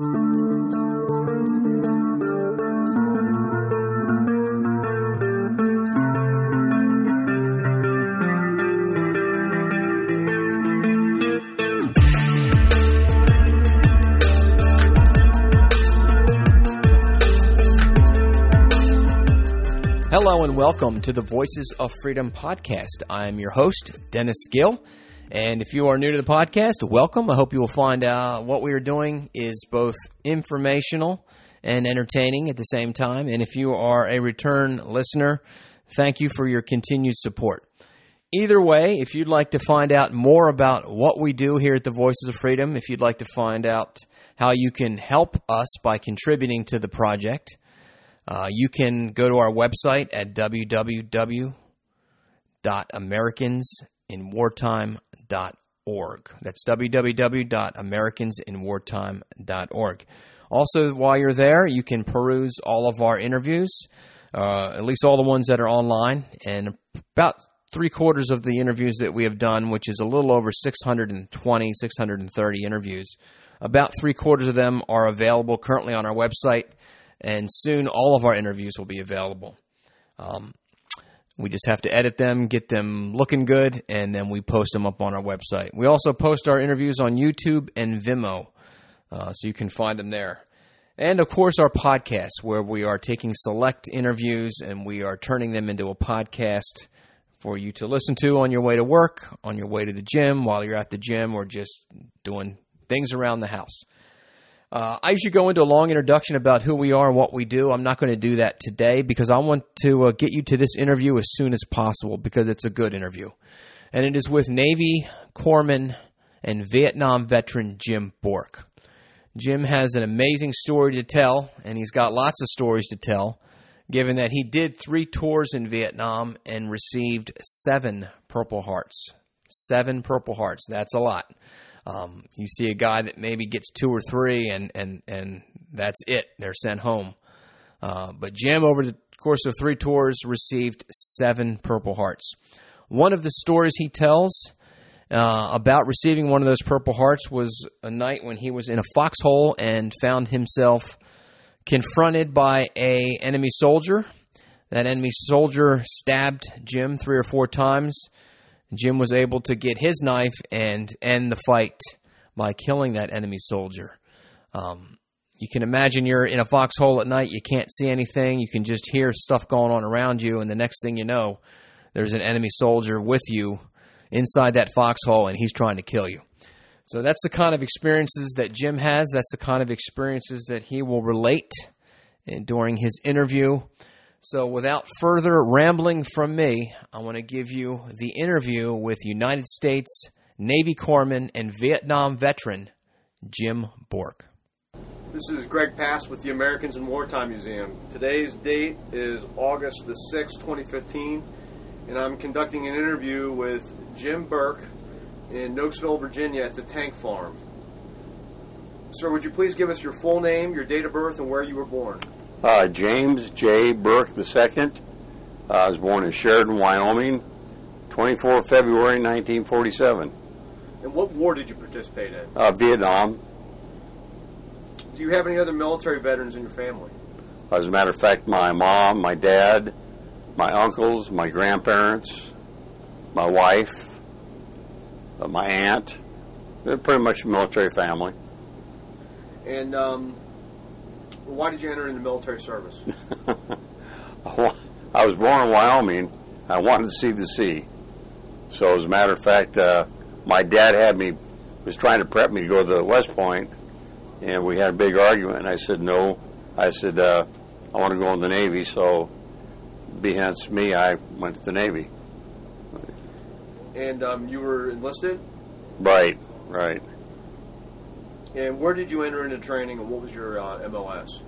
Hello and welcome to the Voices of Freedom podcast. I'm your host, Dennis Gill. And if you are new to the podcast, welcome. I hope you will find out what we are doing is both informational and entertaining at the same time. And if you are a return listener, thank you for your continued support. Either way, if you'd like to find out more about what we do here at the Voices of Freedom, if you'd like to find out how you can help us by contributing to the project, uh, you can go to our website at www.americansinwartime.org. That's www.americansinwartime.org. Also, while you're there, you can peruse all of our interviews, uh, at least all the ones that are online, and about three quarters of the interviews that we have done, which is a little over 620, 630 interviews. About three quarters of them are available currently on our website and soon all of our interviews will be available. Um, we just have to edit them, get them looking good, and then we post them up on our website. We also post our interviews on YouTube and Vimeo, uh, so you can find them there. And of course, our podcast, where we are taking select interviews and we are turning them into a podcast for you to listen to on your way to work, on your way to the gym, while you're at the gym, or just doing things around the house. Uh, I usually go into a long introduction about who we are and what we do. I'm not going to do that today because I want to uh, get you to this interview as soon as possible because it's a good interview. And it is with Navy Corpsman and Vietnam veteran Jim Bourke. Jim has an amazing story to tell, and he's got lots of stories to tell, given that he did three tours in Vietnam and received seven Purple Hearts. Seven Purple Hearts. That's a lot. Um, you see a guy that maybe gets two or three, and and and that's it. They're sent home. Uh, but Jim, over the course of three tours, received seven Purple Hearts. One of the stories he tells uh, about receiving one of those Purple Hearts was a night when he was in a foxhole and found himself confronted by a enemy soldier. That enemy soldier stabbed Jim three or four times Jim was able to get his knife and end the fight by killing that enemy soldier. Um, you can imagine you're in a foxhole at night, you can't see anything, you can just hear stuff going on around you, and the next thing you know, there's an enemy soldier with you inside that foxhole and he's trying to kill you. So that's the kind of experiences that Jim has. That's the kind of experiences that he will relate during his interview. So, without further rambling from me, I want to give you the interview with United States Navy Corpsman and Vietnam veteran Jim Bourke. This is Greg Pass with the Americans in Wartime Museum. Today's date is August the 6th, 2015, and I'm conducting an interview with Jim Bourke in Nokesville, Virginia at the Tank Farm. Sir, would you please give us your full name, your date of birth, and where you were born? Uh, James J. Bourke II. Uh, I was born in Sheridan, Wyoming, 24 February 1947. And what war did you participate in? Uh, Vietnam. Do you have any other military veterans in your family? As a matter of fact, my mom, my dad, my uncles, my grandparents, my wife, uh, my aunt, they're pretty much a military family. And um, why did you enter into military service? I was born in Wyoming. I wanted to see the sea. So, as a matter of fact, uh, my dad had me was trying to prep me to go to the West Point, and we had a big argument. And I said no. I said uh, I want to go in the Navy. So, behance me, I went to the Navy. And um, you were enlisted. Right. Right. And where did you enter into training, and what was your uh, MOS?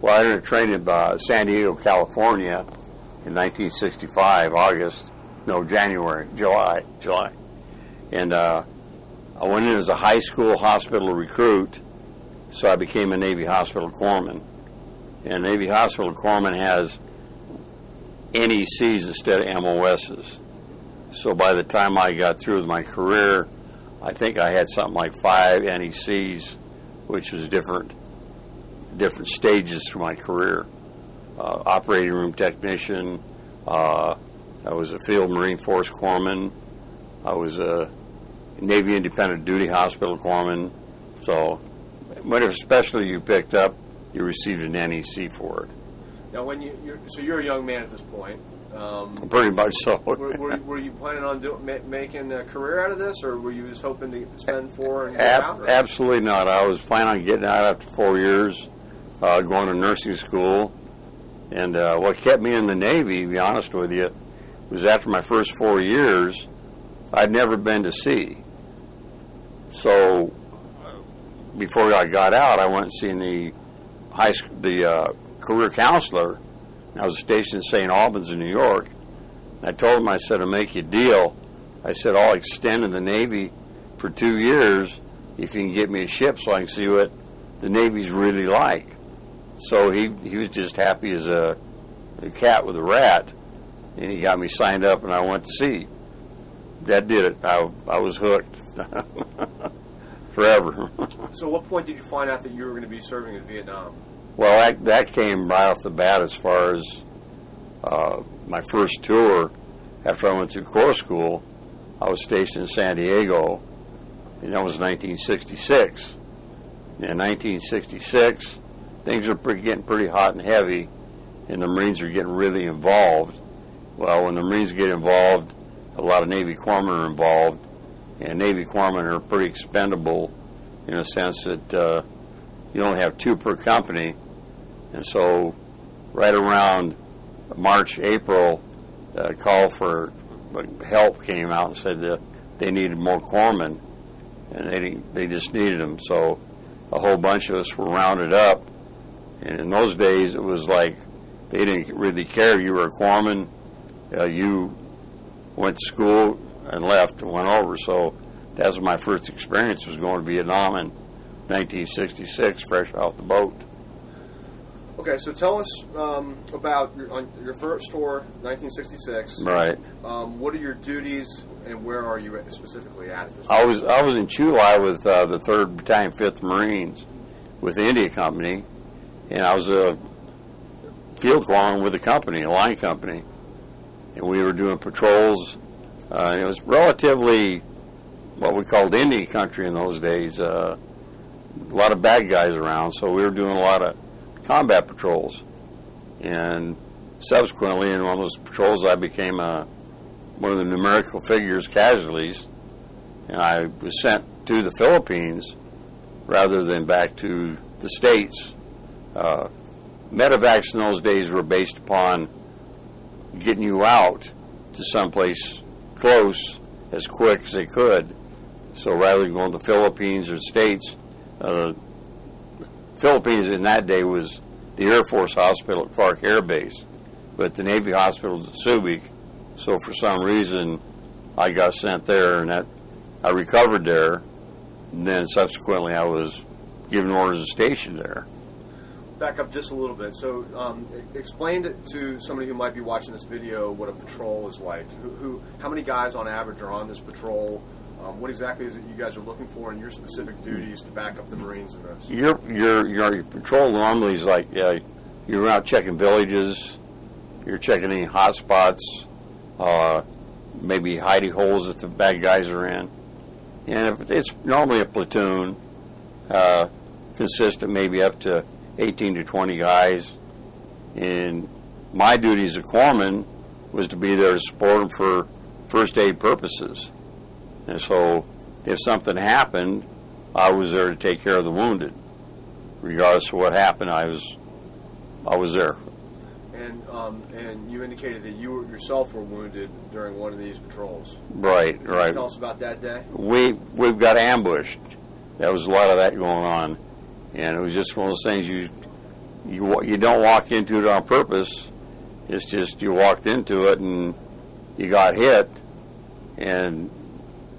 Well, I entered training in San Diego, California, in 1965, August, no, January, July, July, and uh, I went in as a high school hospital recruit, so I became a Navy hospital corpsman. And Navy hospital corpsman has NECs instead of MOSs. So by the time I got through with my career, I think I had something like five NECs which was different different stages for my career. Uh, operating room technician. Uh, I was a field Marine Force corpsman. I was a Navy Independent Duty Hospital corpsman. So, whatever specialty you picked up, you received an NEC for it. Now, when you you're, so you're a young man at this point. Um, Pretty much so. were, were, were you planning on do, ma- making a career out of this, or were you just hoping to spend four and get Ab- absolutely not. I was planning on getting out after four years, uh, going to nursing school. And uh, what kept me in the Navy, to be honest with you, was after my first four years, I'd never been to sea. So before I got out, I went and seen the high school, the uh, career counselor. I was stationed in St. Albans in New York. I told him, I said, I'll make you a deal. I said, I'll extend in the Navy for two years if you can get me a ship so I can see what the Navy's really like. So he he was just happy as a, a cat with a rat, and he got me signed up, and I went to sea. That did it. I I was hooked forever. So, what point did you find out that you were going to be serving in Vietnam? Well, that that came right off the bat as far as uh, my first tour after I went through Corps School. I was stationed in San Diego, and that was 1966. In 1966, things were pretty, getting pretty hot and heavy, and the Marines were getting really involved. Well, when the Marines get involved, a lot of Navy corpsmen are involved, and Navy corpsmen are pretty expendable in a sense that uh, you only have two per company, and so right around March, April, a call for help came out and said that they needed more corpsmen, and they they just needed them. So a whole bunch of us were rounded up, and in those days it was like they didn't really care you were a corpsman. Uh, you went to school and left and went over. So that was my first experience was going to Vietnam in 1966, fresh off the boat. Okay, so tell us um, about your, on your first tour, 1966. Right. Um, what are your duties, and where are you at, specifically at? I was I was in Chu Lai with uh, the Third Battalion, Fifth Marines, with the India Company, and I was a field corpsman with the company, a line company, and we were doing patrols. Uh, it was relatively what we called Indian country in those days. Uh, a lot of bad guys around, so we were doing a lot of combat patrols. And subsequently, in one of those patrols, I became a, one of the numerical figures casualties and I was sent to the Philippines rather than back to the States. Uh, medevacs in those days were based upon getting you out to someplace close as quick as they could. So rather than going to the Philippines or States, uh, Philippines in that day was the Air Force Hospital at Clark Air Base, but the Navy Hospital was at Subic. So for some reason, I got sent there, and that I recovered there. And then subsequently, I was given orders to station there. Back up just a little bit. So, um, explain it to somebody who might be watching this video what a patrol is like. Who, who how many guys on average are on this patrol? Um, what exactly is it you guys are looking for, and your specific duties to back up the Marines in this? Your your your patrol normally is like uh, you're out checking villages, you're checking any hot spots, uh, maybe hidey holes that the bad guys are in, and it's normally a platoon, uh, consistent maybe up to 18 to 20 guys. And my duty as a corpsman was to be there to support them for first aid purposes. And so, if something happened, I was there to take care of the wounded. Regardless of what happened, I was, I was there. And um, and you indicated that you were- yourself were wounded during one of these patrols. Right, right. Tell us about that day. We we've got ambushed. There was a lot of that going on, and it was just one of those things you you you don't walk into it on purpose. It's just you walked into it and you got hit, and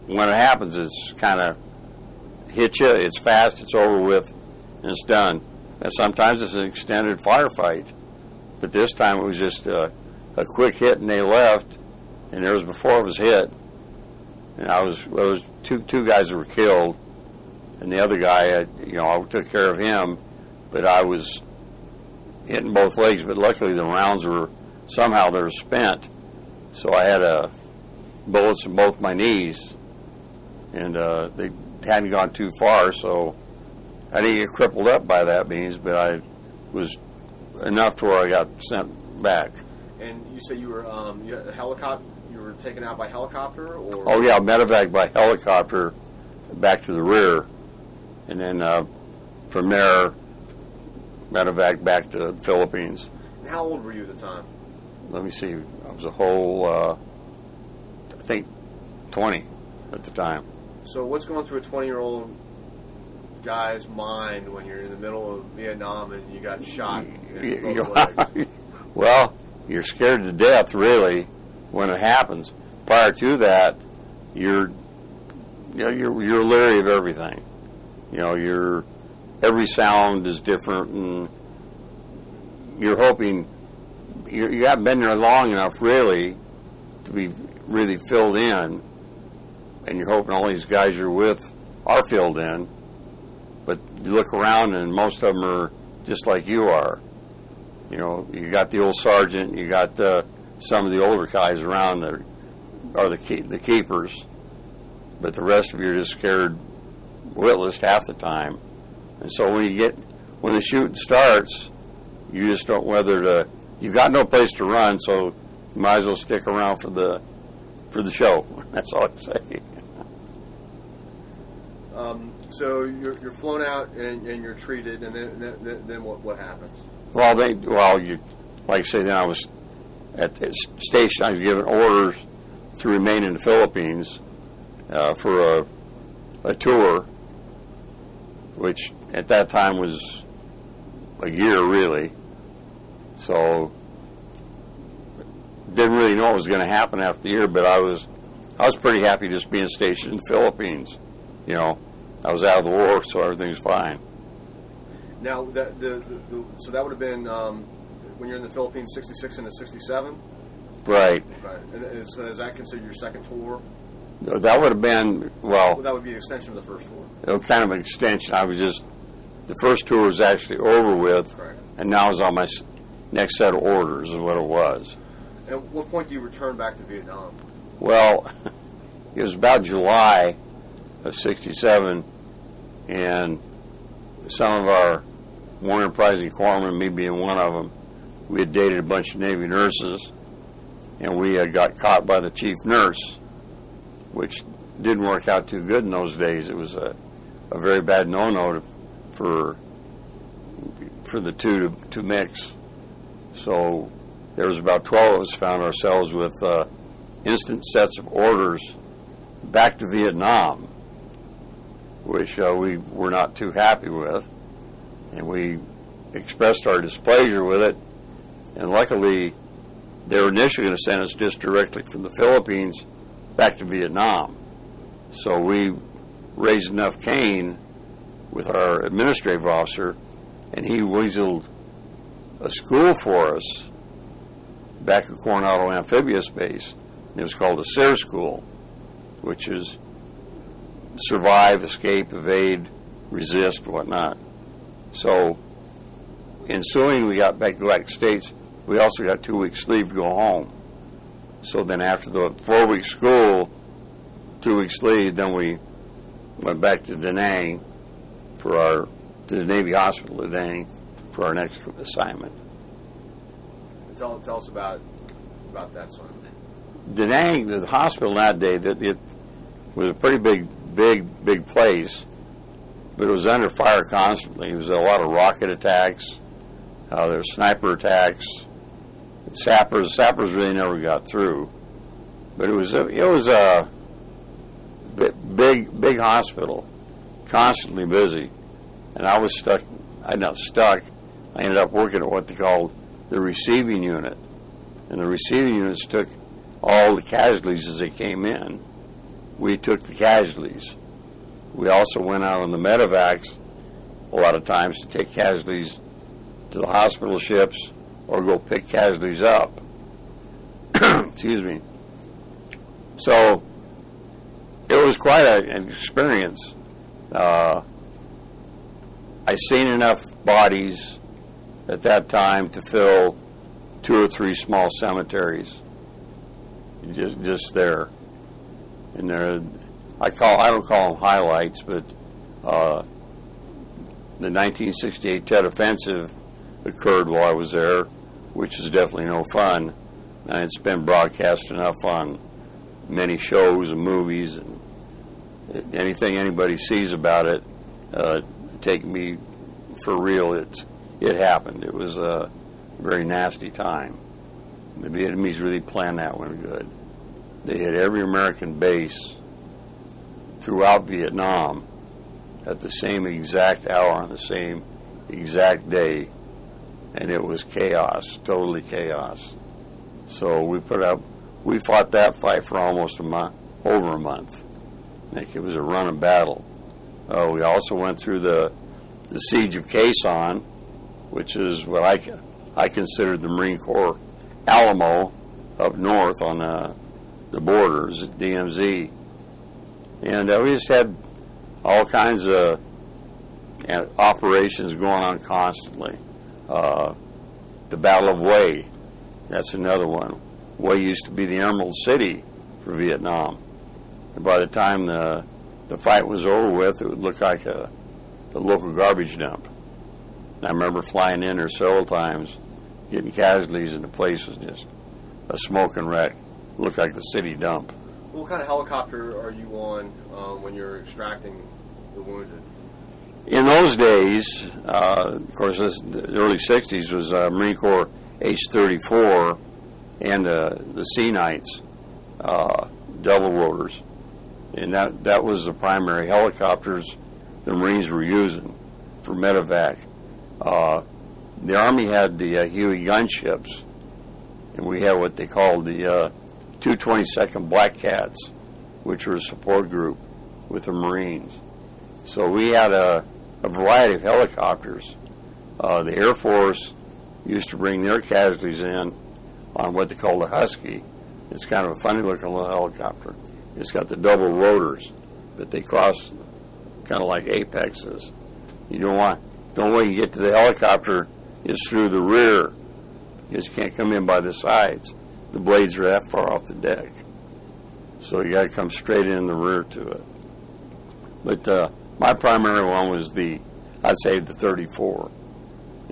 when it happens, it's kind of hit you. It's fast. It's over with, and it's done. And sometimes it's an extended firefight, but this time it was just a, a quick hit and they left, and there was before it was hit and I was well, there was two two guys that were killed, and the other guy, I, you know, I took care of him, but I was hitting both legs. But luckily, the rounds were somehow they were spent, so I had a bullets in both my knees, and uh, they hadn't gone too far, so I didn't get crippled up by that means, but I was enough to where I got sent back. And you said you were um, you had a helicopter. You were taken out by helicopter, or Oh yeah, medevac by helicopter back to the rear, and then uh, from there, medevac back to the Philippines. And how old were you at the time? Let me see, I was a whole, uh, I think, twenty at the time. So what's going through a 20 year old guy's mind when you're in the middle of Vietnam and you got shot in You- both well, you're scared to death, really, when it happens. Prior to that, you're, you know, you're you're leery of everything. You know, you're every sound is different, and you're hoping you you haven't been there long enough, really, to be really filled in, and you're hoping all these guys you're with are filled in. But you look around, and most of them are just like you are. You know, you got the old sergeant, you got uh, some of the older guys around that are the the keepers, but the rest of you are just scared witless half the time. And so when you get when the shooting starts, you just don't whether to. You've got no place to run, so you might as well stick around for the for the show. That's all I say. Um, so you're, you're flown out and, and you're treated, and then then, then what, what happens? Well, they well, you like I say. Then I was at the station. I was given orders to remain in the Philippines uh, for a a tour, which at that time was a year really. So didn't really know what was going to happen after the year, but I was I was pretty happy just being stationed in the Philippines. You know, I was out of the war, so everything's fine. Now, the, the, the, so that would have been um, when you're in the Philippines, 66 and 67. Right. Right. And is, is that considered your second tour? That would have been well. Well, that would be an extension of the first tour. it was kind of an extension. I was just the first tour was actually over with, Correct. and now I was on my next set of orders, is what it was. At what point do you return back to Vietnam? Well, it was about July of '67, and some of our more enterprising corpsmen, me being one of them, we had dated a bunch of Navy nurses, and we had got caught by the chief nurse, which didn't work out too good in those days. It was a, a very bad no-no to, for for the two to, to mix. So there was about 12 of us found ourselves with uh, instant sets of orders back to Vietnam, which uh, we were not too happy with, and we expressed our displeasure with it. And luckily, they were initially going to send us just directly from the Philippines back to Vietnam. So we raised enough cane with our administrative officer, and he weaseled a school for us back at Coronado Amphibious Base. It was called the SERE School, which is survive, escape, evade, resist, whatnot. So, ensuing we got back to the United States, we also got two weeks leave to go home. So then after the four week school, two weeks leave, then we went back to Da Nang for our, to the Navy Hospital Da Nang for our next assignment. Tell, tell us about about that son. Da Nang, the hospital that day, that it was a pretty big, big, big place, but it was under fire constantly. There was a lot of rocket attacks. Uh, there were sniper attacks. Sappers, sappers really never got through, but it was a, it was a big, big hospital, constantly busy, and I was stuck. I not stuck. I ended up working at what they called the receiving unit, and the receiving units took all the casualties as they came in. We took the casualties. We also went out on the medevacs a lot of times to take casualties to the hospital ships or go pick casualties up. Excuse me. So it was quite a, an experience. Uh, I seen enough bodies at that time to fill two or three small cemeteries. Just just there, and there, I call I don't call them highlights, but uh, the 1968 Tet Offensive occurred while I was there, which is definitely no fun, and it's been broadcast enough on many shows and movies and anything anybody sees about it. Uh, take me for real. It it happened. It was a very nasty time. The Vietnamese really planned that one good. They hit every American base throughout Vietnam at the same exact hour on the same exact day, and it was chaos, totally chaos. So we put up, we fought that fight for almost a month, over a month. Like it was a run of battle. Uh, we also went through the the siege of Sanh, which is what I I considered the Marine Corps Alamo up north on uh, the borders at DMZ, and uh, we just had all kinds of operations going on constantly. Uh, the Battle of Hue, that's another one. Hue used to be the Emerald City for Vietnam. And by the time the the fight was over with, it would look like a, a local garbage dump. And I remember flying in there several times, getting casualties, and the place was just a smoking wreck. It looked like the city dump. What kind of helicopter are you on um, when you're extracting the wounded? In those days, uh, of course, this, the early '60s was uh, Marine Corps H-34 and uh, the Sea Knights uh, double rotors, and that that was the primary helicopters the Marines were using for medevac. Uh, the Army had the uh, Huey gunships, and we had what they called the 222nd Black Cats, which were a support group with the Marines. So we had a, a variety of helicopters. Uh, the Air Force used to bring their casualties in on what they call the Husky. It's kind of a funny looking little helicopter. It's got the double rotors that they cross kind of like apexes. You don't want, the only way you get to the helicopter is through the rear because you can't come in by the sides. The blades are that far off the deck. So you got to come straight in the rear to it. But uh, my primary one was the, I'd say the 34.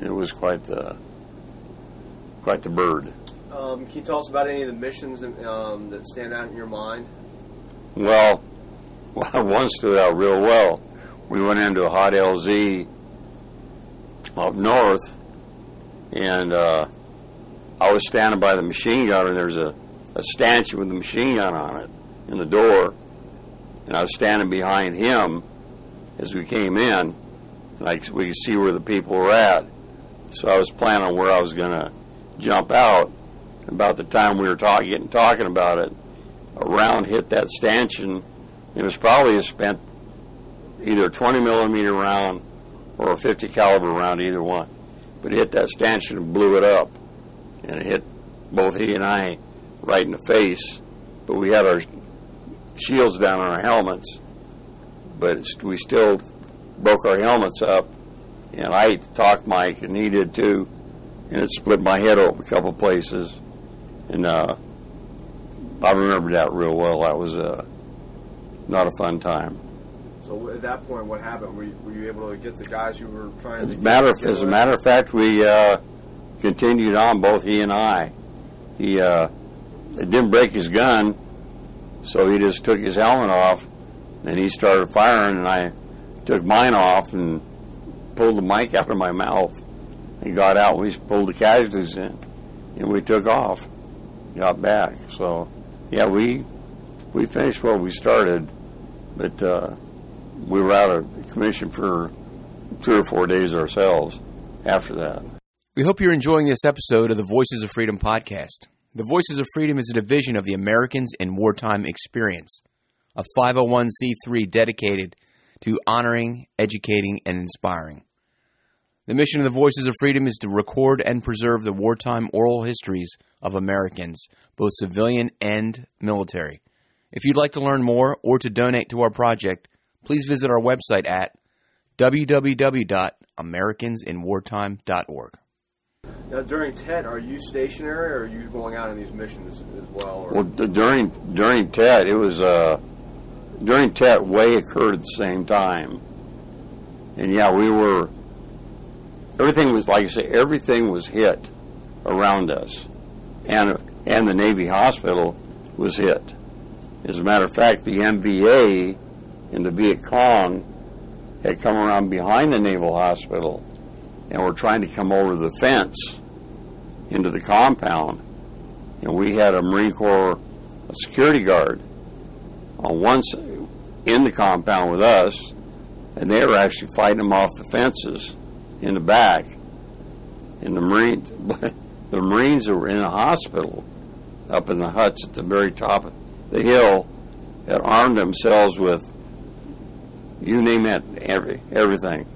It was quite the, quite the bird. Um, can you tell us about any of the missions um, that stand out in your mind? Well, one stood out real well. We went into a hot LZ up north, and uh, I was standing by the machine gun, and there's a, a stanchion with a machine gun on it in the door, and I was standing behind him as we came in, like we could see where the people were at. So I was planning where I was going to jump out. About the time we were talking, getting talking about it, a round hit that stanchion. It was probably a spent either a 20 millimeter round or a 50 caliber round, either one. But it hit that stanchion and blew it up, and it hit both he and I right in the face. But we had our shields down on our helmets, but we still broke our helmets up, and I talked Mike, and he did too, and it split my head open a couple places, and uh, I remember that real well. That was uh, not a fun time. So at that point, what happened? Were you, were you able to get the guys who were trying to? Matter as a matter of fact, we uh, continued on, both he and I. He uh, didn't break his gun, so he just took his helmet off, and he started firing, and I took mine off and pulled the mic out of my mouth and got out. We pulled the casualties in, and we took off, got back. So, yeah, we we finished what we started, but uh, we were out of commission for two or four days ourselves after that. We hope you're enjoying this episode of the Voices of Freedom podcast. The Voices of Freedom is a division of the Americans in Wartime Experience, a 501c3 dedicated to honoring, educating, and inspiring. The mission of the Voices of Freedom is to record and preserve the wartime oral histories of Americans, both civilian and military. If you'd like to learn more or to donate to our project, please visit our website at www.americansinwartime.org. Now, during TET, are you stationary or are you going out on these missions as well? Or? Well, d- during during TET, it was uh, during TET, way occurred at the same time, and yeah, we were. Everything was like I say, everything was hit around us, and and the Navy hospital was hit. As a matter of fact, the NVA and the Viet Cong had come around behind the naval hospital and we were trying to come over the fence into the compound. And we had a Marine Corps security guard uh, on one side in the compound with us, and they were actually fighting them off the fences in the back. And the Marines, the Marines that were in the hospital up in the huts at the very top of the hill had armed themselves with you name it, every, everything.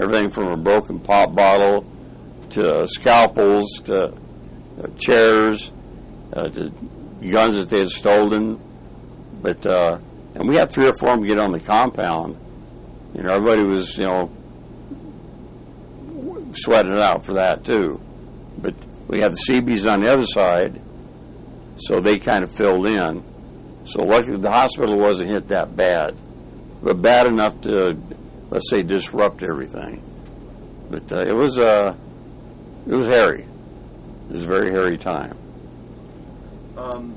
Everything from a broken pop bottle to scalpels to uh, chairs uh, to guns that they had stolen. But, uh, and we had three or four of them get on the compound. You know, everybody was, you know, sweating it out for that too. But we had the Seabees on the other side, so they kind of filled in. So luckily the hospital wasn't hit that bad but bad enough to, let's say, disrupt everything. But uh, it was uh, it was hairy. It was a very hairy time. Um,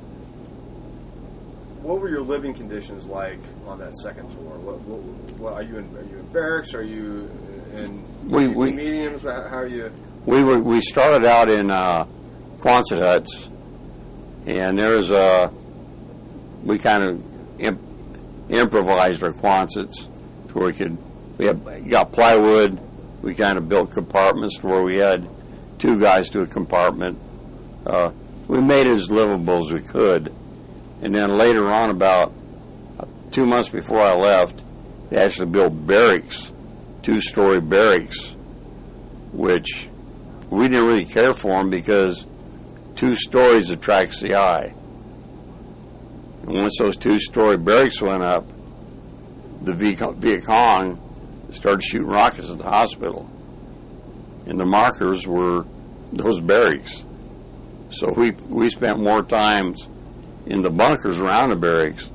what were your living conditions like on that second tour? What, what, what are you in? Are you in barracks? Are you in we, we, mediums? How are you? We were we started out in uh, Quonset huts, and there's a we kind of imp- improvised our Quonsets to where we could we had got plywood. We kind of built compartments where we had two guys to a compartment. Uh, we made it as livable as we could, and then later on, about two months before I left, they actually built barracks, two-story barracks, which we didn't really care for them because two stories attracts the eye. And once those two-story barracks went up, the Viet Cong started shooting rockets at the hospital, and the markers were those barracks. So we we spent more times in the bunkers around the barracks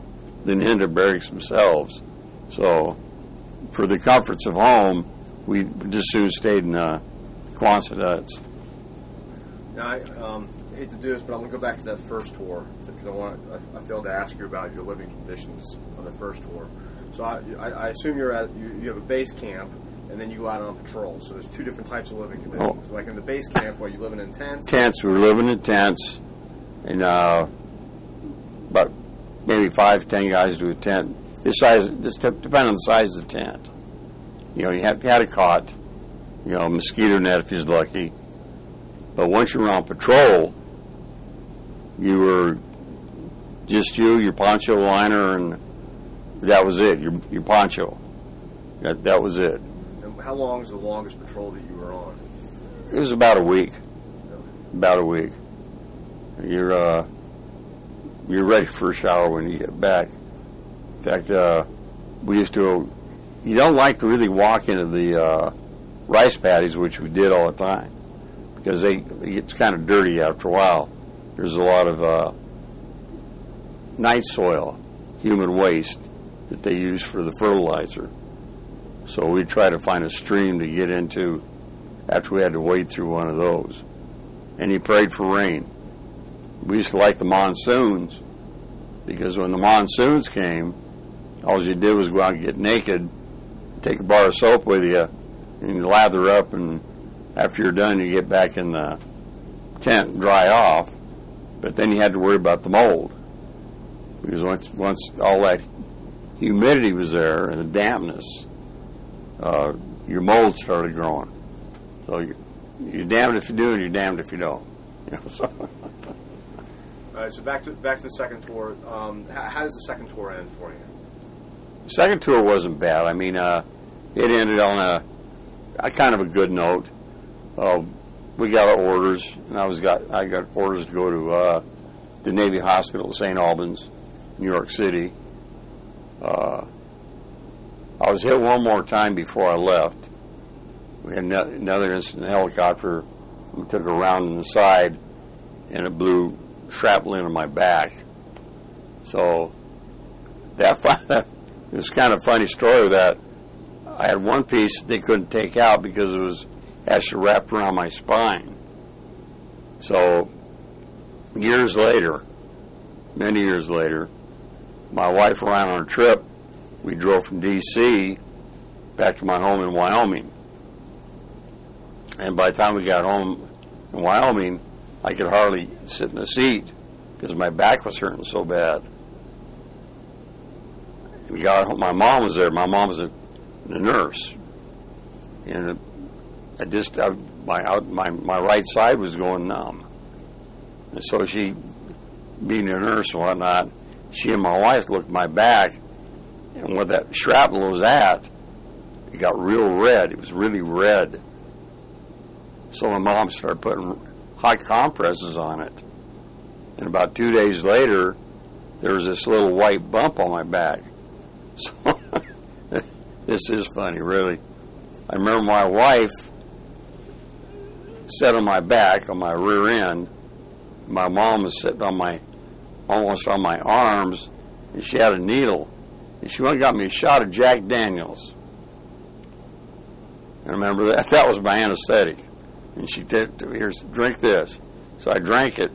than in the barracks themselves. So for the comforts of home, we just soon stayed in uh, Quonset huts. Now, I um, hate to do this, but I'm going to go back to that first tour because I want I, I failed to ask you about your living conditions on the first tour. So I, I assume you're at you, you, have a base camp, and then you go out on patrol. So there's two different types of living conditions. Oh. Like in the base camp, where you living in tents. Tents. We were living in tents, and uh, about maybe five, ten guys to a tent. This size, this depending on the size of the tent. You know, you had, you had a cot, you know, a mosquito net if you're lucky. But once you were on patrol, you were just you, your poncho liner, and that was it. Your your poncho. That that was it. And how long is the longest patrol that you were on? It was about a week. About a week. You're uh, you're ready for a shower when you get back. In fact, uh, we used to. You don't like to really walk into the uh, rice paddies, which we did all the time, because they it's kind of dirty after a while. There's a lot of uh, night soil, human waste that they use for the fertilizer. So we try to find a stream to get into after we had to wade through one of those. And he prayed for rain. We used to like the monsoons because when the monsoons came, all you did was go out and get naked, take a bar of soap with you, and you lather up, and after you're done, you get back in the tent and dry off. But then you had to worry about the mold because once once all that humidity was there and the dampness, uh, your mold started growing. So you're, you're damned if you do and you're damned if you don't. You know, so. All right, so back to back to the second tour. Um, how, how, does the second tour end for you? The second tour wasn't bad. I mean, uh, it ended on a, a, kind of a good note. Uh, we got our orders, and I was got I got orders to go to uh, the Navy Hospital, St. Albans, New York City, uh, I was hit one more time before I left. We had another incident, a helicopter we took a round in the side, and it blew shrapnel into my back. So that it was kind of a funny story that I had one piece they couldn't take out because it was actually wrapped around my spine. So years later, many years later, my wife went on a trip. We drove from D.C. back to my home in Wyoming. And by the time we got home in Wyoming, I could hardly sit in the seat because my back was hurting so bad. We got home. My mom was there. My mom was a, a nurse, and I just I, my out, my my right side was going numb, and so she, being a nurse and whatnot, she and my wife looked my back, and where that shrapnel was at, it got real red. It was really red. So my mom started putting hot compresses on it. And about two days later, there was this little white bump on my back. So this is funny, really. I remember my wife sat on my back, on my rear end. My mom was sitting on my, almost on my arms, and she had a needle. And she went and got me a shot of Jack Daniels. I remember that that was my anesthetic. And she said, here's, drink this. So I drank it.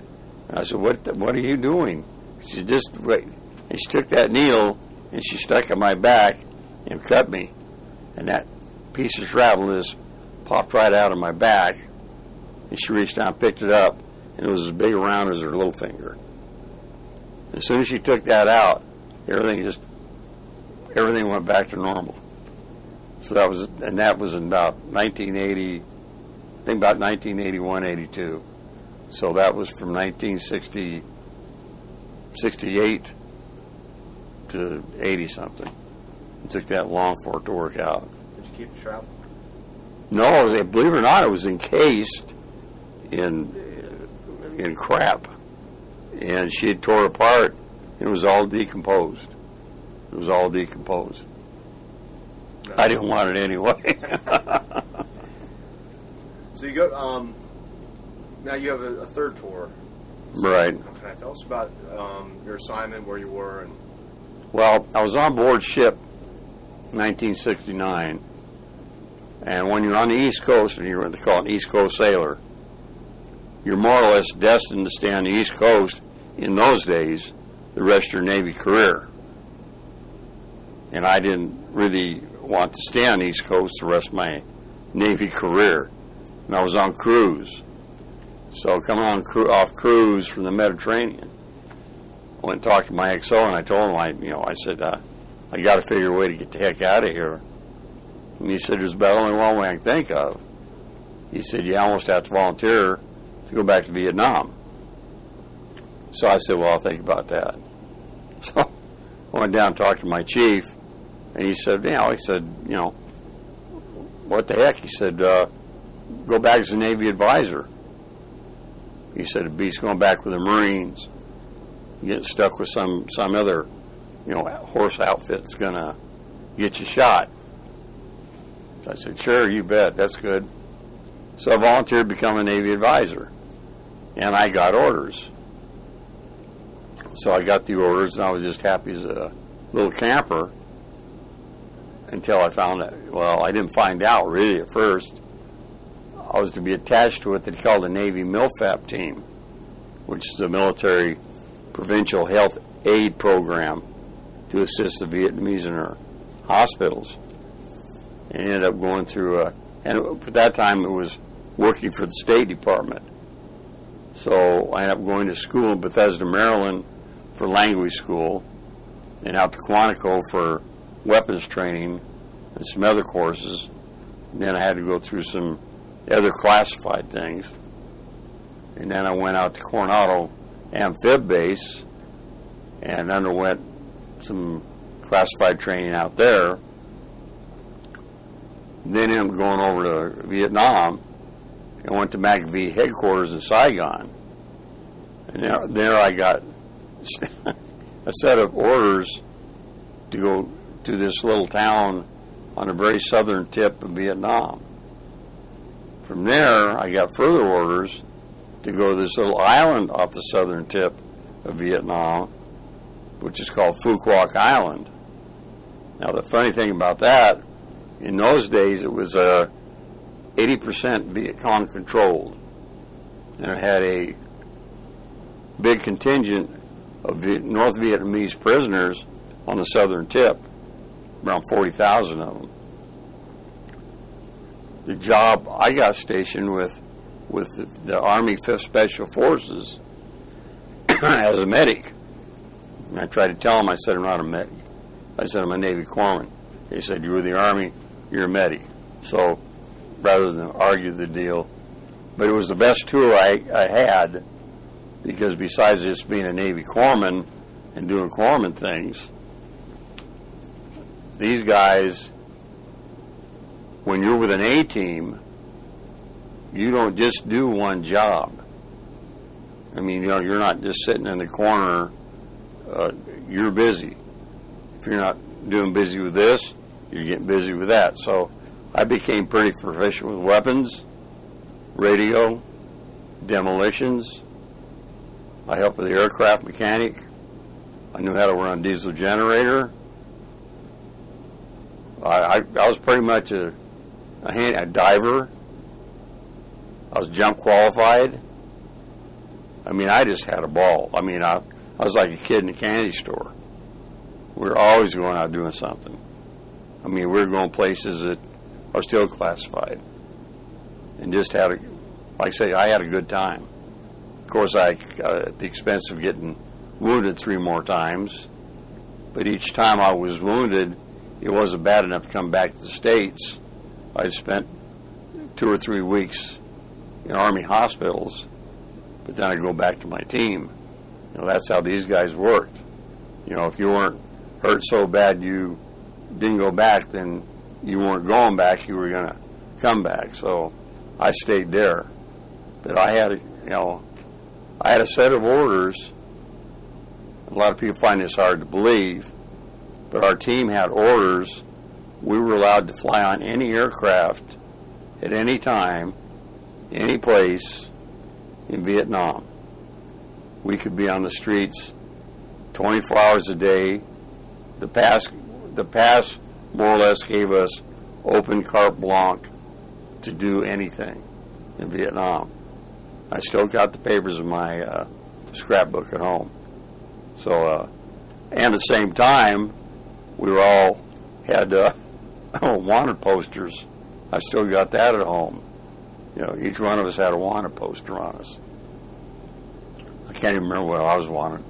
And I said, what, what are you doing? She just wait. And she took that needle and she stuck it in my back and cut me. And that piece of shrapnel just popped right out of my back. And she reached down picked it up. And it was as big around as her little finger. As soon as she took that out, everything just, everything went back to normal. So that was, and that was in about 1980, I think about 1981, 82. So that was from 1960, 68 to 80 something. It took that long for it to work out. Did you keep the shrapnel? No, believe it or not, it was encased in in crap, and she had tore apart. It was all decomposed. It was all decomposed. I didn't want it anyway. So you go. Um, now you have a, a third tour. right. Okay, tell us about um, your assignment, where you were, and Well, I was on board ship 1969, and when you're on the East Coast, and you're what they call an East Coast sailor, you're more or less destined to stay on the East Coast in those days the rest of your Navy career. And I didn't really want to stay on the East Coast the rest of my Navy career. And I was on cruise. So coming on cru- off cruise from the Mediterranean, I went and talked to my XO and I told him, I, you know, I said, uh, I got to figure a way to get the heck out of here. And he said, there's about only one way I can think of. He said, you almost have to volunteer to go back to Vietnam. So I said, well, I'll think about that. So I went down and talked to my chief, and he said, you know, he said, you know, what the heck? He said, uh, go back as a Navy advisor. He said, it beats going back with the Marines get stuck with some some other, you know, horse outfit that's gonna get you shot. So I said, sure, you bet, that's good. So I volunteered to become a Navy advisor, and I got orders. So I got the orders, and I was just happy as a little camper until I found out. Well, I didn't find out really at first. I was to be attached to what they called the Navy MILPHAP team, which is a military provincial health aid program to assist the Vietnamese in their hospitals. And ended up going through a, and at that time it was working for the State Department. So I ended up going to school in Bethesda, Maryland for language school, and out to Quantico for weapons training and some other courses. And then I had to go through some other classified things. And then I went out to Coronado amphib base and underwent some classified training out there. Then ended up going over to Vietnam and went to MACV headquarters in Saigon. And there, I got a set of orders to go to this little town on the very southern tip of Vietnam. From there, I got further orders to go to this little island off the southern tip of Vietnam, which is called Phu Quoc Island. Now, the funny thing about that, in those days, it was uh, 80% Viet Cong controlled. And it had a big contingent of North Vietnamese prisoners on the southern tip, around 40,000 of them. The job I got stationed with with the, the Army 5th Special Forces as a medic. And I tried to tell them, I said, I'm not a medic. I said, I'm a Navy corpsman. They said, You're the Army, you're a medic. So rather than argue the deal, but it was the best tour I, I had because besides just being a Navy corpsman and doing corpsman things, these guys, when you're with an A team, you don't just do one job. I mean, you know, you're not just sitting in the corner. Uh, you're busy. If you're not doing busy with this, you're getting busy with that. So I became pretty proficient with weapons, radio, demolitions. I helped with the aircraft mechanic. I knew how to run a diesel generator. I, I, I was pretty much a, a, hand, a diver. I was jump qualified. I mean, I just had a ball. I mean, I, I was like a kid in a candy store. We were always going out doing something. I mean, we were going places that are still classified. And just had a, like I say, I had a good time. Of course, I, uh, at the expense of getting wounded three more times, but each time I was wounded, it wasn't bad enough to come back to the States. I spent two or three weeks in Army hospitals, but then I go back to my team. You know, that's how these guys worked. You know, if you weren't hurt so bad you didn't go back, then you weren't going back, you were going to come back. So I stayed there. But I had, you know, I had a set of orders. A lot of people find this hard to believe, but our team had orders. We were allowed to fly on any aircraft at any time, any place in Vietnam. We could be on the streets 24 hours a day. The pass, the pass more or less gave us open carte blanche to do anything in Vietnam. I still got the papers in my uh, scrapbook at home. So, uh, and at the same time, we were all had uh, wanted posters. I still got that at home. You know, each one of us had a wanted poster on us. I can't even remember what I was wanted.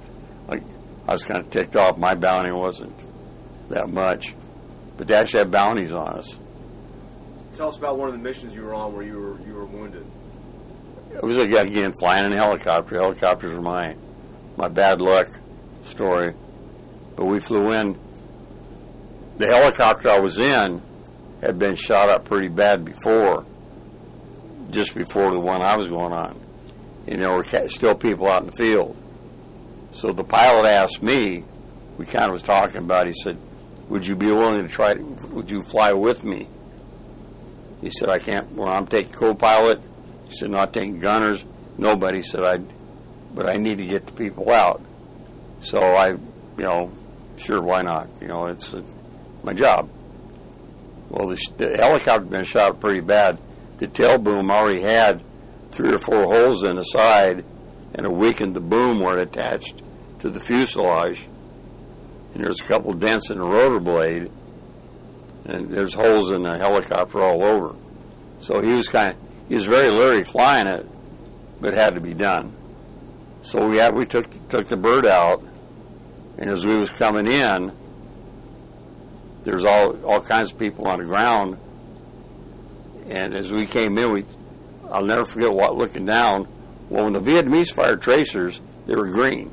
Like, I was kind of ticked off. My bounty wasn't that much, but they actually had bounties on us. Tell us about one of the missions you were on where you were you were wounded. It was again flying in a helicopter. Helicopters were my my bad luck story, but we flew in. The helicopter I was in had been shot up pretty bad before, just before the one I was going on. And there were still people out in the field. So the pilot asked me, we kind of was talking about, he said, would you be willing to try, would you fly with me? He said, I can't, well, I'm taking co-pilot. He said, not taking gunners. Nobody said, I, but I need to get the people out. So I, you know, sure, why not? You know, it's my job. Well, the, the helicopter been shot pretty bad. The tail boom already had three or four holes in the side, and it weakened the boom where it attached to the fuselage. And there's a couple dents in the rotor blade, and there's holes in the helicopter all over. So he was kind of he was very leery flying it, but it had to be done. So we had we took took the bird out, and as we was coming in, there's all all kinds of people on the ground. And as we came in, we I'll never forget what looking down. Well, when the Vietnamese fired tracers, they were green.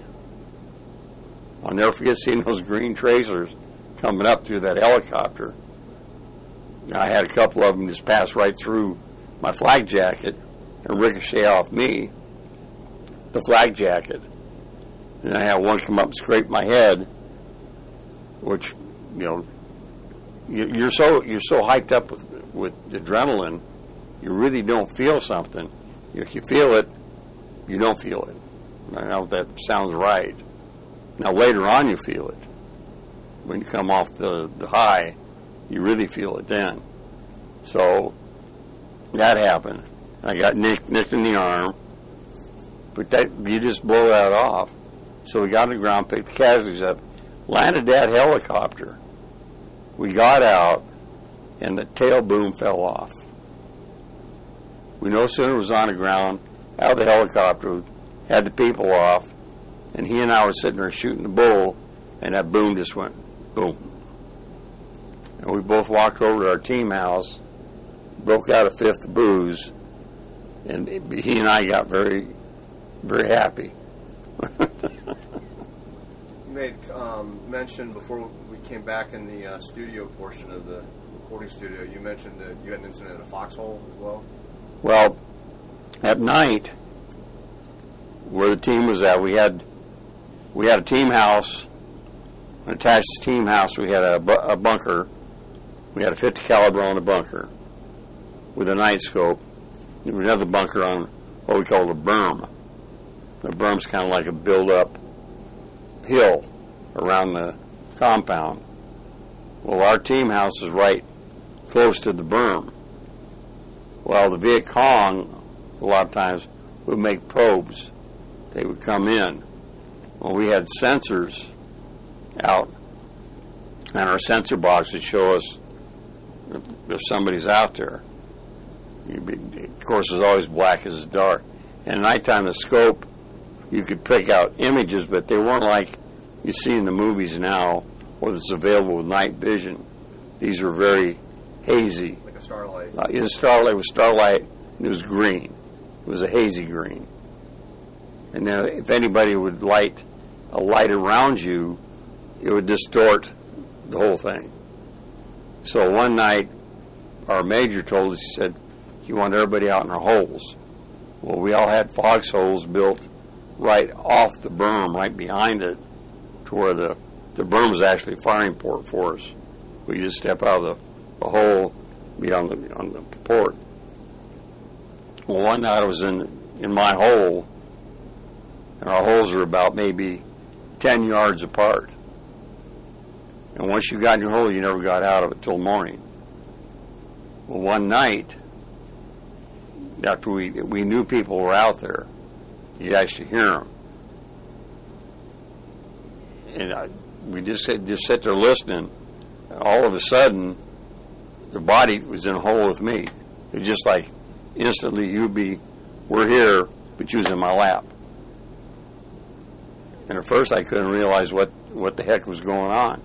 I'll never forget seeing those green tracers coming up through that helicopter. I had a couple of them just pass right through my flak jacket and ricochet off me, the flak jacket. And I had one come up and scrape my head, which, you know, you- you're so you're so hyped up with, with adrenaline, you really don't feel something. If you feel it, you don't feel it. I know that sounds right. Now later on, you feel it. When you come off the, the high, you really feel it then. So that happened. I got nicked, nicked in the arm, but that you just blow that off. So we got on the ground, picked the casualties up, landed that helicopter. We got out, and the tail boom fell off. We no sooner was on the ground, out of the helicopter, had the people off, and he and I were sitting there shooting the bull, and that boom just went boom. And we both walked over to our team house, broke out a fifth of booze, and he and I got very, very happy. You made um, mention before we came back in the uh, studio portion of the recording studio. You mentioned that you had an incident at a foxhole as well. Well, at night, where the team was at, we had we had a team house. Attached to the team house, we had a, bu- a bunker. We had a 50 caliber on the bunker with a night scope. There was another bunker on what we call the berm. The berm's kind of like a build-up hill around the compound. Well, our team house is right close to the berm. Well, the Viet Cong, a lot of times, would make probes. They would come in. Well, we had sensors out, and our sensor box would show us if, if somebody's out there. You'd be, of course, it's always black as it's dark. And at nighttime, the scope, you could pick out images, but they weren't like you see in the movies now, where it's available with night vision. These were very hazy. Like a starlight. Uh, in starlight was starlight, and it was green. It was a hazy green. And then if anybody would light a light around you, it would distort the whole thing. So one night, our major told us, he said, he wanted everybody out in our holes. Well, we all had foxholes built right off the berm, right behind it, to where the, the berm was actually firing port for us. We just step out of the, the hole, be on the on the port. Well, one night I was in in my hole, and our holes are about maybe ten yards apart. And once you got in your hole, you never got out of it till morning. Well, one night, after we we knew people were out there, you actually hear them, and I, we just just sit there listening. All of a sudden, the body was in a hole with me. It was just like instantly you'd be, we're here, but you was in my lap. And at first I couldn't realize what, what the heck was going on.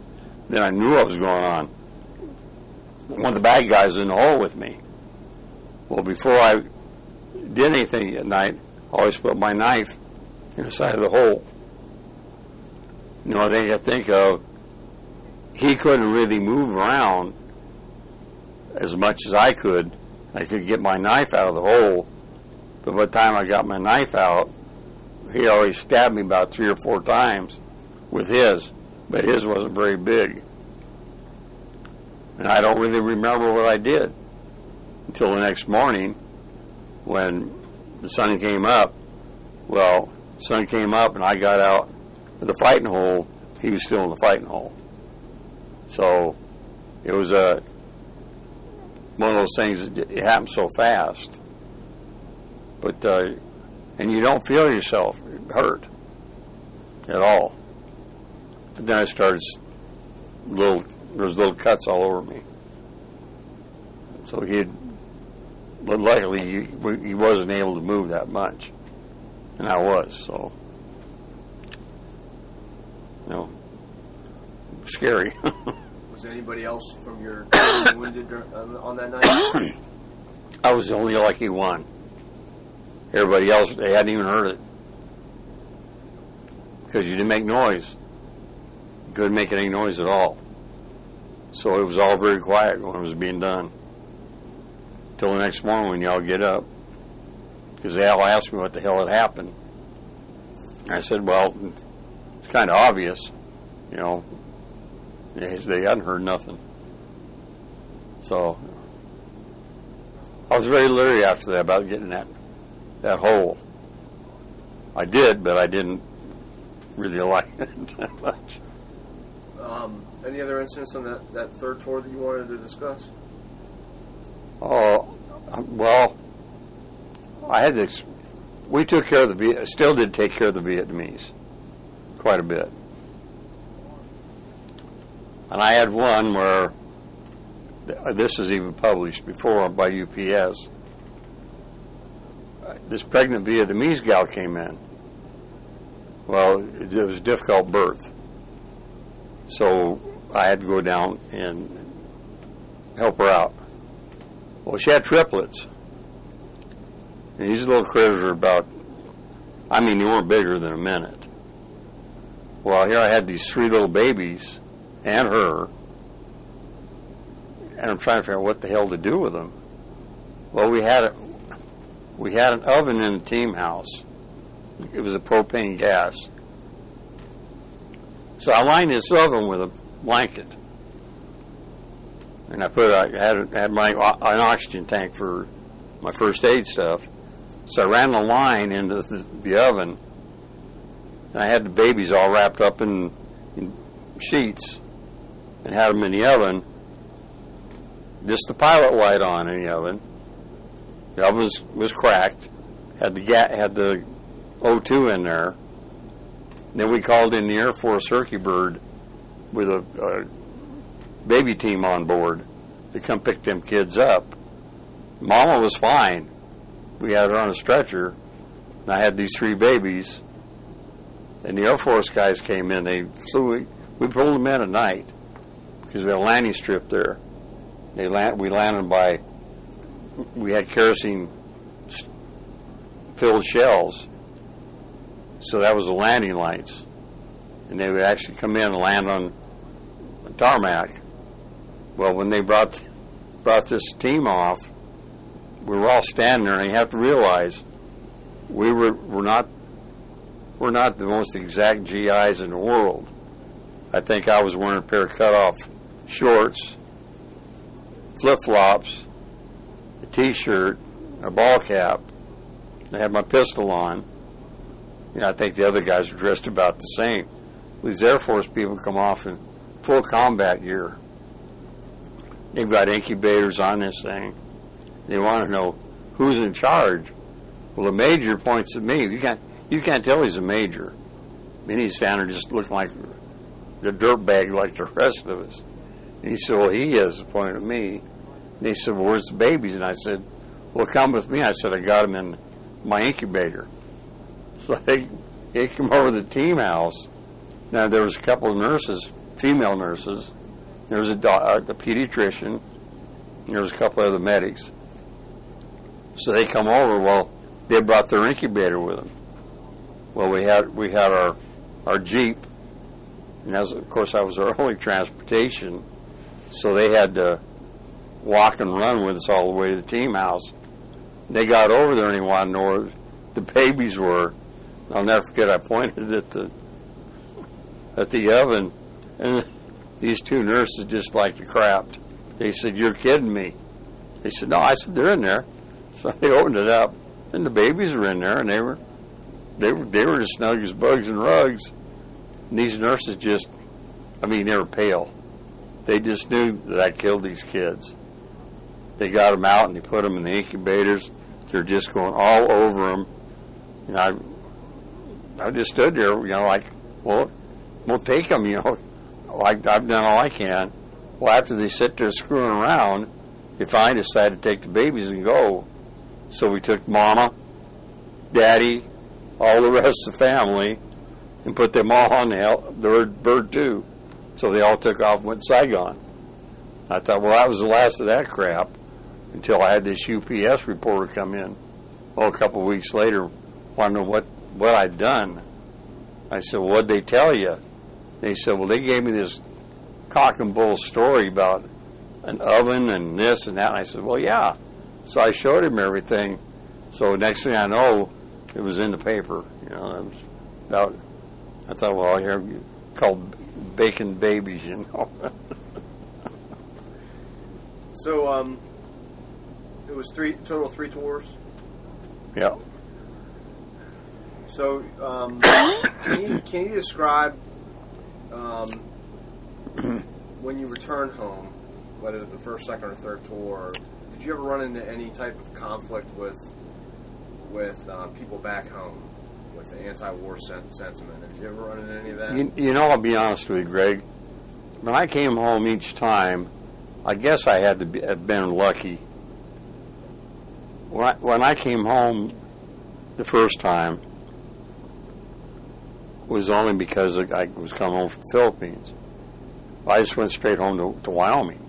Then I knew what was going on. One of the bad guys was in the hole with me. Well, before I did anything at night, I always put my knife in the side of the hole. You know, I think I think of, he couldn't really move around as much as I could. I could get my knife out of the hole, but by the time I got my knife out, he already stabbed me about three or four times with his, but his wasn't very big. And I don't really remember what I did until the next morning when the sun came up. Well, the sun came up and I got out of the fighting hole. He was still in the fighting hole. So it was a one of those things that it happened so fast. But uh, and you don't feel yourself hurt at all. But then I started little there's little cuts all over me. So he had, but luckily he, he wasn't able to move that much, and I was so. You know, scary. Was anybody else from your wounded on, uh, on that night? I was the only lucky one. Everybody else, they hadn't even heard it. Because you didn't make noise. You couldn't make any noise at all. So it was all very quiet when it was being done. Till the next morning when y'all get up. Because they all asked me what the hell had happened. I said, well, it's kind of obvious. You know, they, they hadn't heard nothing. So I was very leery after that about getting that that hole. I did, but I didn't really like it that much. Um, any other incidents on that, that third tour that you wanted to discuss? Oh, well, I had this. We took care of the still did take care of the Vietnamese quite a bit, and I had one where this was even published before by UPS. This pregnant Vietnamese gal came in. Well, it was a difficult birth, so I had to go down and help her out. Well, she had triplets. And these little critters are about, I mean, they weren't bigger than a minute. Well, here I had these three little babies and her, and I'm trying to figure out what the hell to do with them. Well, we had we had an oven in the team house. It was a propane gas. So I lined this oven with a blanket and I put I had had my an oxygen tank for my first aid stuff. So I ran the line into the, the oven, and I had the babies all wrapped up in, in sheets, and had them in the oven. Just the pilot light on in the oven. Oven was, was cracked. Had the ga- had the O2 in there. Then we called in the Air Force Herky Bird with a, a baby team on board to come pick them kids up. Mama was fine. We had her on a stretcher, and I had these three babies. And the Air Force guys came in. They flew. We pulled them in at night because we had a landing strip there. They land. We landed by. We had kerosene filled shells, so that was the landing lights, and they would actually come in and land on a tarmac. Well, when they brought brought this team off, we were all standing there, and you have to realize we were we're not we're not the most exact GIs in the world. I think I was wearing a pair of cut off shorts, flip flops, a t shirt, a ball cap. I had my pistol on. You know, I think the other guys were dressed about the same. These Air Force people come off in full combat gear. They've got incubators on this thing. They want to know who's in charge. Well, the major points at me. You can't you can't tell he's a major. I mean, he's standing there just looking like the dirt bag like the rest of us. And he said, "Well, he is," pointing at me. He said, "Well, where's the babies?" And I said, "Well, come with me." I said, "I got them in my incubator." So they they come over to the team house. Now there was a couple of nurses, female nurses. There was a, do- a uh, pediatrician. There was a couple of other medics. So they come over. Well, they brought their incubator with them. Well, we had we had our our jeep, and as of course that was our only transportation. So they had to walk and run with us all the way to the team house. They got over there and they wanted to know where the babies were. I'll never forget. I pointed at the at the oven, and these two nurses just like the crap. They said, "You're kidding me." They said, "No." I said, "They're in there." So they opened it up, and the babies were in there, and they were they were they were as snug as bugs and rugs. And these nurses just, I mean, they were pale. They just knew that I killed these kids. They got them out and they put them in the incubators. They're just going all over them. And I, I just stood there, you know, like, well, we'll take them, you know, like I've done all I can. Well, after they sit there screwing around, they finally decided to take the babies and go. So we took Mama, Daddy, all the rest of the family, and put them all on the, the bird too. So they all took off and went to Saigon. I thought, well, that was the last of that crap until I had this UPS reporter come in. Well, a couple of weeks later, know what, what I'd done. I said, well, what'd they tell you? They said, well, they gave me this cock and bull story about an oven and this and that. And I said, well, yeah. So I showed him everything. So next thing I know, it was in the paper. You know, it was about. I thought, well, here called bacon babies. You know. So, um, it was three total three tours. Yeah. So, um, can you can you describe um, when you returned home, whether the first, second, or third tour? Did you ever run into any type of conflict with with uh, people back home with the anti-war sen- sentiment? Did you ever run into any of that? You, you know, I'll be honest with you, Greg. When I came home each time, I guess I had to be, have been lucky. When I, came home the first time, was only because I was coming home from the Philippines. I just went straight home to, to Wyoming.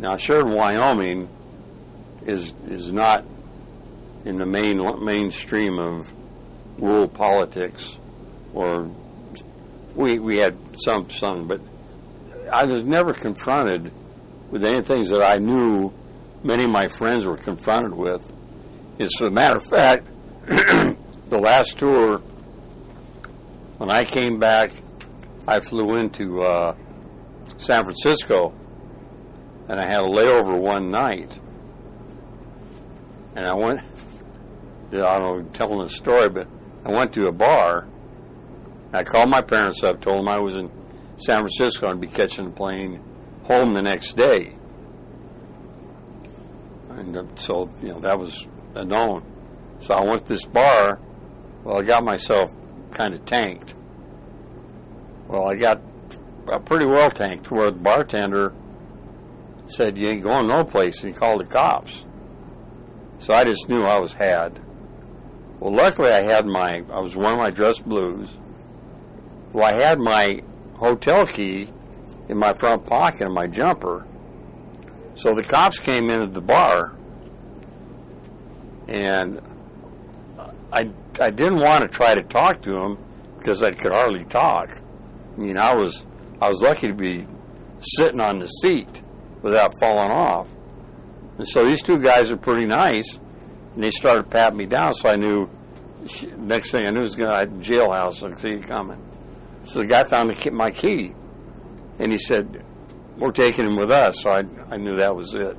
Now, sure, Wyoming is is not in the main mainstream of world politics, or we we had some some, but I was never confronted with any things that I knew many of my friends were confronted with. As a matter of fact, the last tour when I came back, I flew into uh, San Francisco, and I had a layover one night, and I went. I don't know, telling the story, but I went to a bar. I called my parents up, told them I was in San Francisco and be catching a plane home the next day. And so, you know, that was a known. So I went to this bar. Well, I got myself kind of tanked. Well, I got pretty well tanked where the bartender said, You ain't going no place, and he called the cops. So I just knew I was had. Well, luckily I had my, I was wearing my dress blues. Well, I had my hotel key in my front pocket in my jumper. So the cops came in at the bar, and I, I didn't want to try to talk to him because I could hardly talk. I mean, I was I was lucky to be sitting on the seat without falling off. And so these two guys are pretty nice, and they started patting me down. So I knew next thing I knew was going to jailhouse. I see you coming. So the guy found my key, and he said, "We're taking him with us." So I I knew that was it.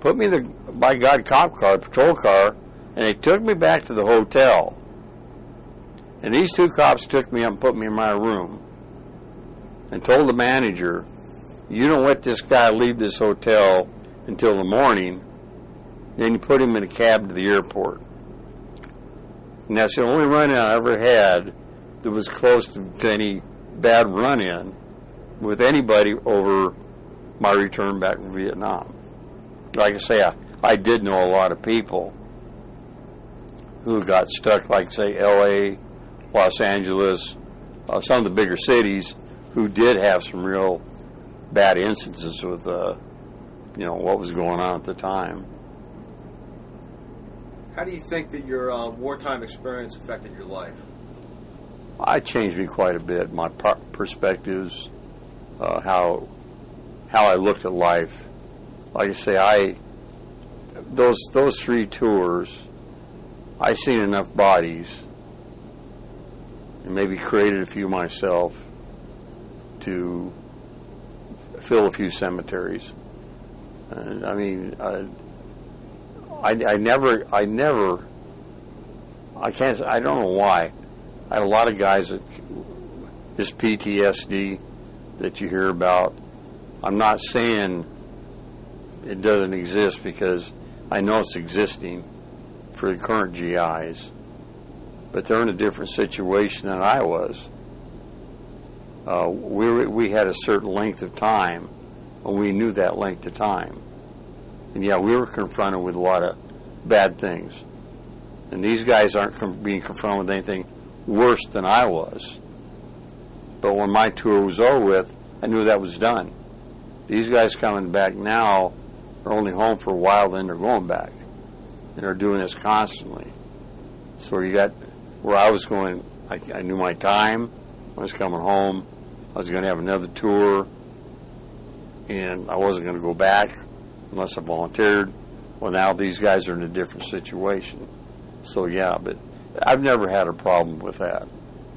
Put me in the by God cop car, patrol car, and they took me back to the hotel. And these two cops took me up and put me in my room and told the manager, You don't let this guy leave this hotel until the morning. Then you put him in a cab to the airport. And that's the only run in I ever had that was close to, any bad run in with anybody over my return back from Vietnam. Like I say, I, I did know a lot of people who got stuck, like, say, LA, Los Angeles, uh, some of the bigger cities who did have some real bad instances with, uh, you know, what was going on at the time. How do you think that your uh, wartime experience affected your life? I changed me quite a bit. My perspectives, uh, how how I looked at life. Like I say, I those those three tours, I seen enough bodies, and maybe created a few myself to fill a few cemeteries. And I mean, I, I, I never, I never, I can't, I don't know why. I had a lot of guys that this PTSD that you hear about. I'm not saying it doesn't exist because I know it's existing for the current GIs, but they're in a different situation than I was uh, we we had a certain length of time, and we knew that length of time. And yeah, we were confronted with a lot of bad things, and these guys aren't com- being confronted with anything worse than I was. But when my tour was over with, I knew that was done. These guys coming back now are only home for a while, then they're going back, and they're doing this constantly. So you got where I was going. I, I knew my time. I was coming home. I was going to have another tour, and I wasn't going to go back unless I volunteered. Well, now these guys are in a different situation. So yeah, but I've never had a problem with that.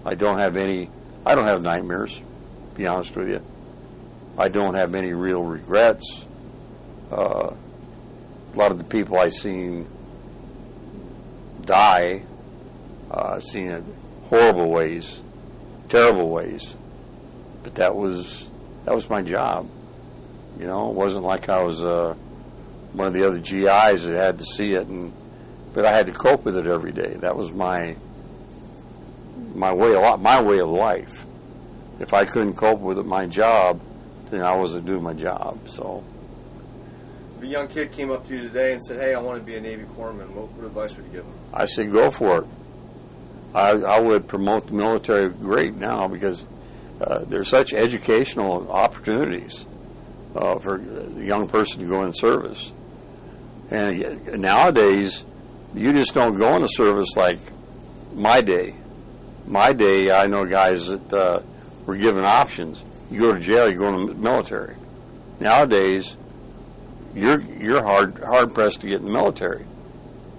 I don't have any. I don't have nightmares. To be honest with you, I don't have any real regrets. Uh, a lot of the people I've seen die, uh, I've seen it horrible ways, terrible ways. But that was that was my job. You know, it wasn't like I was uh, one of the other GIs that had to see it, and but I had to cope with it every day. That was my my way of my way of life. If I couldn't cope with it, my job, then I wasn't doing my job. So If a young kid came up to you today and said, "Hey, I want to be a Navy corpsman," what, what advice would you give him? I said, go for it. I, I would promote the military great now because uh, there's such educational opportunities uh, for a young person to go in service. And nowadays, you just don't go into service like my day. My day, I know guys that uh, were given options. You go to jail, you go in the military. Nowadays, you're you're hard hard pressed to get in the military.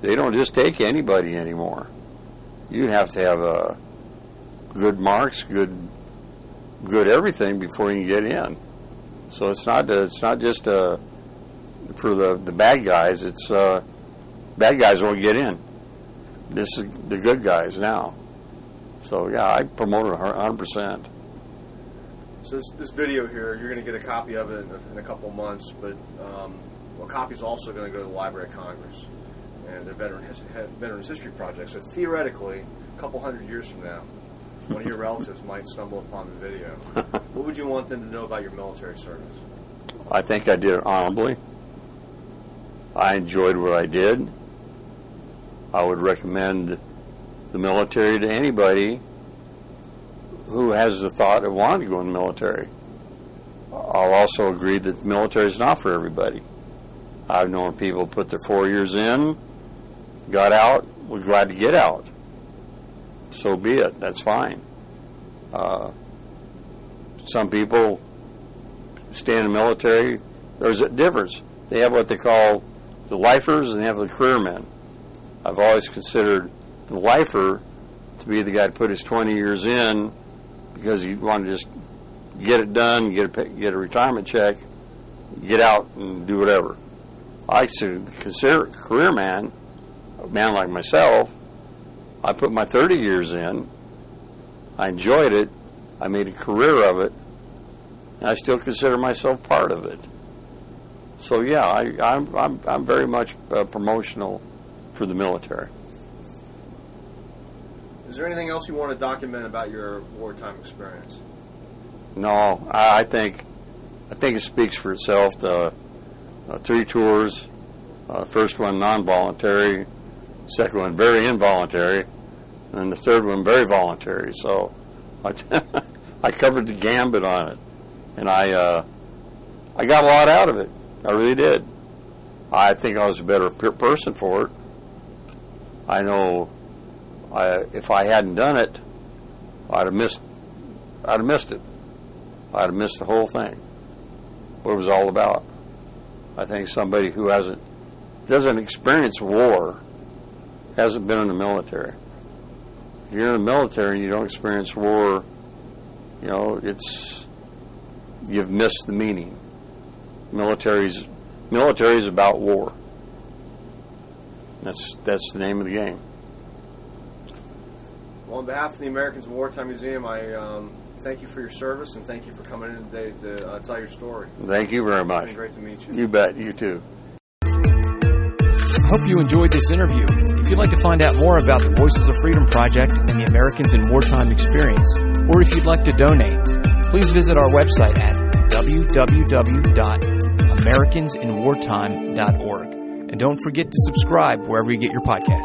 They don't just take anybody anymore. You have to have uh, good marks, good good everything before you get in. So it's not it's not just uh, for the the bad guys. It's uh, bad guys won't get in. This is the good guys now. So yeah, I promoted it 100 percent. So this, this video here, you're going to get a copy of it in a, in a couple months, but um, well, a copy's also going to go to the Library of Congress and the Veteran His, Veterans History Project. So theoretically, a couple hundred years from now, one of your relatives might stumble upon the video. What would you want them to know about your military service? I think I did it honorably. I enjoyed what I did. I would recommend the military to anybody who has the thought of wanting to go in the military. I'll also agree that the military is not for everybody. I've known people put their four years in, got out, were glad to get out. So be it. That's fine. Uh, some people stay in the military. There's a difference. They have what they call the lifers and they have the career men. I've always considered the lifer to be the guy to put his 20 years in because you want to just get it done, get a, get a retirement check, get out and do whatever. I consider a career man, a man like myself. I put my 30 years in. I enjoyed it. I made a career of it. And I still consider myself part of it. So yeah, I, I'm, I'm I'm very much uh, promotional for the military. Is there anything else you want to document about your wartime experience? No, I, think I think it speaks for itself. The uh, three tours, uh, first one non-voluntary, second one very involuntary, and the third one very voluntary. So I, I covered the gambit on it, and I uh, I got a lot out of it. I really did. I think I was a better per- person for it. I know I, if I hadn't done it, I'd have missed. I'd have missed it. I'd have missed the whole thing. What it was all about. I think somebody who hasn't doesn't experience war hasn't been in the military. If you're in the military and you don't experience war, you know it's you've missed the meaning. Military's military is about war. That's that's the name of the game. Well, on behalf of the Americans in Wartime Museum, I um, thank you for your service and thank you for coming in today to uh, tell your story. Thank you very It's much. been great to meet you. You bet. You too. I hope you enjoyed this interview. If you'd like to find out more about the Voices of Freedom Project and the Americans in Wartime experience, or if you'd like to donate, please visit our website at www.americansinwartime.org. And don't forget to subscribe wherever you get your podcast.